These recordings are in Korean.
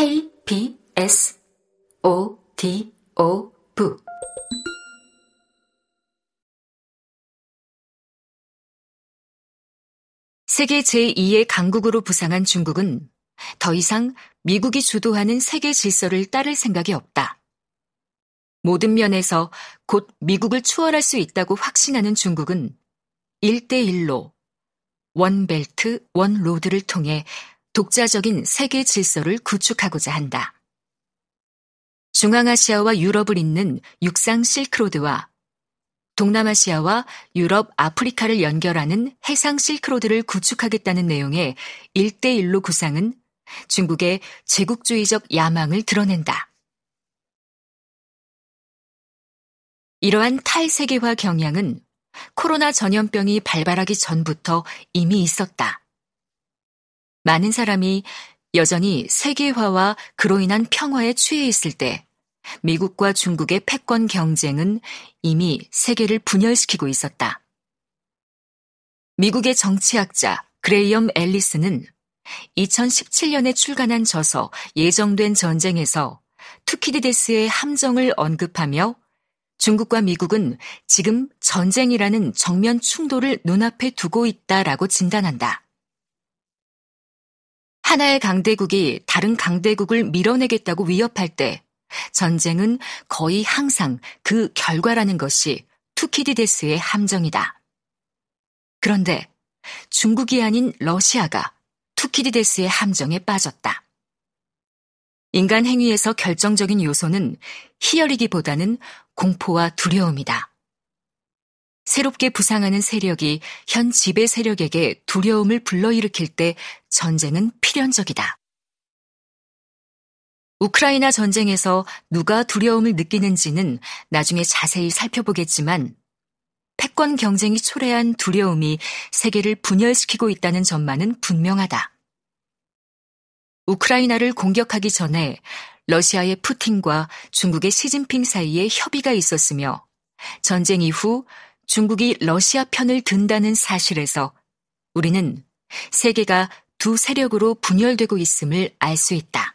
KBS O D O V 세계 제2의 강국으로 부상한 중국은 더 이상 미국이 주도하는 세계 질서를 따를 생각이 없다. 모든 면에서 곧 미국을 추월할 수 있다고 확신하는 중국은 1대1로 원벨트, 원로드를 통해 독자적인 세계 질서를 구축하고자 한다. 중앙아시아와 유럽을 잇는 육상 실크로드와 동남아시아와 유럽, 아프리카를 연결하는 해상 실크로드를 구축하겠다는 내용의 1대1로 구상은 중국의 제국주의적 야망을 드러낸다. 이러한 탈세계화 경향은 코로나 전염병이 발발하기 전부터 이미 있었다. 많은 사람이 여전히 세계화와 그로 인한 평화에 취해 있을 때 미국과 중국의 패권 경쟁은 이미 세계를 분열시키고 있었다. 미국의 정치학자 그레이엄 앨리스는 2017년에 출간한 저서 예정된 전쟁에서 투키디데스의 함정을 언급하며 중국과 미국은 지금 전쟁이라는 정면 충돌을 눈앞에 두고 있다라고 진단한다. 하나의 강대국이 다른 강대국을 밀어내겠다고 위협할 때 전쟁은 거의 항상 그 결과라는 것이 투키디데스의 함정이다. 그런데 중국이 아닌 러시아가 투키디데스의 함정에 빠졌다. 인간 행위에서 결정적인 요소는 희열이기보다는 공포와 두려움이다. 새롭게 부상하는 세력이 현 지배 세력에게 두려움을 불러일으킬 때 전쟁은 필연적이다. 우크라이나 전쟁에서 누가 두려움을 느끼는지는 나중에 자세히 살펴보겠지만 패권 경쟁이 초래한 두려움이 세계를 분열시키고 있다는 점만은 분명하다. 우크라이나를 공격하기 전에 러시아의 푸틴과 중국의 시진핑 사이에 협의가 있었으며 전쟁 이후 중국이 러시아 편을 든다는 사실에서 우리는 세계가 두 세력으로 분열되고 있음을 알 수 있다.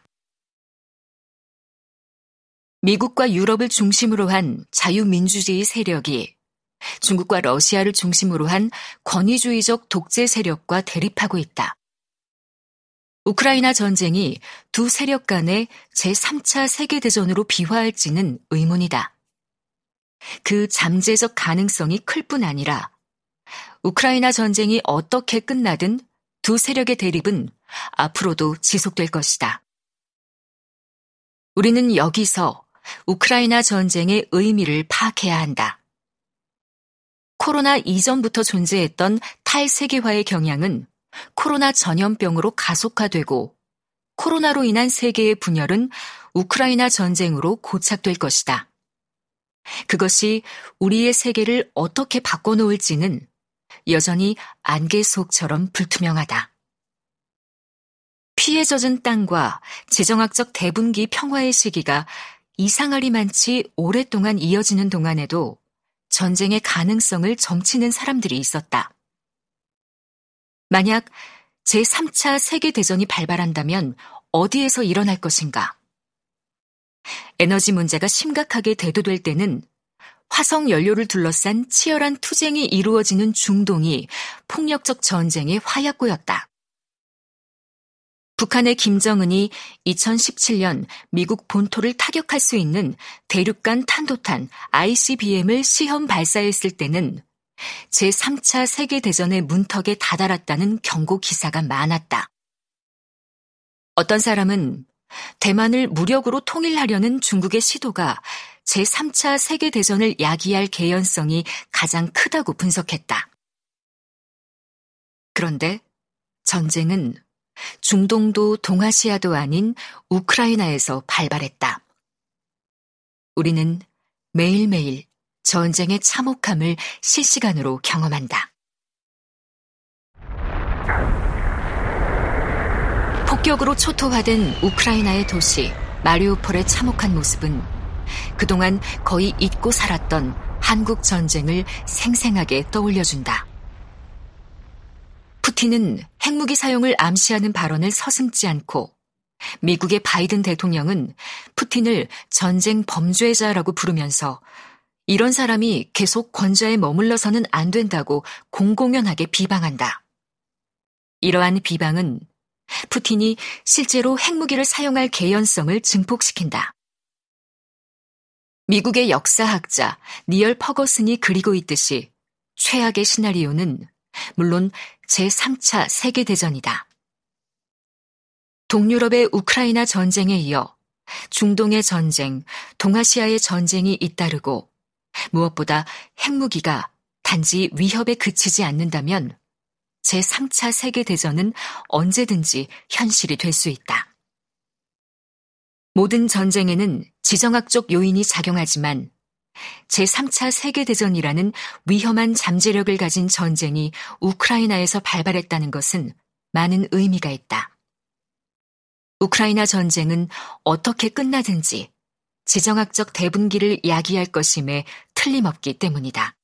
미국과 유럽을 중심으로 한 자유민주주의 세력이 중국과 러시아를 중심으로 한 권위주의적 독재 세력과 대립하고 있다. 우크라이나 전쟁이 두 세력 간의 제3차 세계대전으로 비화할지는 의문이다. 그 잠재적 가능성이 클 뿐 아니라 우크라이나 전쟁이 어떻게 끝나든 두 세력의 대립은 앞으로도 지속될 것이다. 우리는 여기서 우크라이나 전쟁의 의미를 파악해야 한다. 코로나 이전부터 존재했던 탈세계화의 경향은 코로나 전염병으로 가속화되고 코로나로 인한 세계의 분열은 우크라이나 전쟁으로 고착될 것이다. 그것이 우리의 세계를 어떻게 바꿔놓을지는 여전히 안개 속처럼 불투명하다. 피해 젖은 땅과 지정학적 대분기 평화의 시기가 이상하리만치 오랫동안 이어지는 동안에도 전쟁의 가능성을 점치는 사람들이 있었다. 만약 제3차 세계대전이 발발한다면 어디에서 일어날 것인가? 에너지 문제가 심각하게 대두될 때는 화성 연료를 둘러싼 치열한 투쟁이 이루어지는 중동이 폭력적 전쟁의 화약고였다. 북한의 김정은이 2017년 미국 본토를 타격할 수 있는 대륙간 탄도탄 ICBM을 시험 발사했을 때는 제3차 세계대전의 문턱에 다다랐다는 경고 기사가 많았다. 어떤 사람은 대만을 무력으로 통일하려는 중국의 시도가 제3차 세계대전을 야기할 개연성이 가장 크다고 분석했다. 그런데 전쟁은 중동도 동아시아도 아닌 우크라이나에서 발발했다. 우리는 매일매일 전쟁의 참혹함을 실시간으로 경험한다. 폭격으로 초토화된 우크라이나의 도시 마리우폴의 참혹한 모습은 그동안 거의 잊고 살았던 한국 전쟁을 생생하게 떠올려준다. 푸틴은 핵무기 사용을 암시하는 발언을 서슴지 않고 미국의 바이든 대통령은 푸틴을 전쟁 범죄자라고 부르면서 이런 사람이 계속 권좌에 머물러서는 안 된다고 공공연하게 비방한다. 이러한 비방은 푸틴이 실제로 핵무기를 사용할 개연성을 증폭시킨다. 미국의 역사학자 니얼 퍼거슨이 그리고 있듯이 최악의 시나리오는 물론 제3차 세계대전이다. 동유럽의 우크라이나 전쟁에 이어 중동의 전쟁, 동아시아의 전쟁이 잇따르고 무엇보다 핵무기가 단지 위협에 그치지 않는다면 제3차 세계대전은 언제든지 현실이 될 수 있다. 모든 전쟁에는 지정학적 요인이 작용하지만 제3차 세계대전이라는 위험한 잠재력을 가진 전쟁이 우크라이나에서 발발했다는 것은 많은 의미가 있다. 우크라이나 전쟁은 어떻게 끝나든지 지정학적 대분기를 야기할 것임에 틀림없기 때문이다.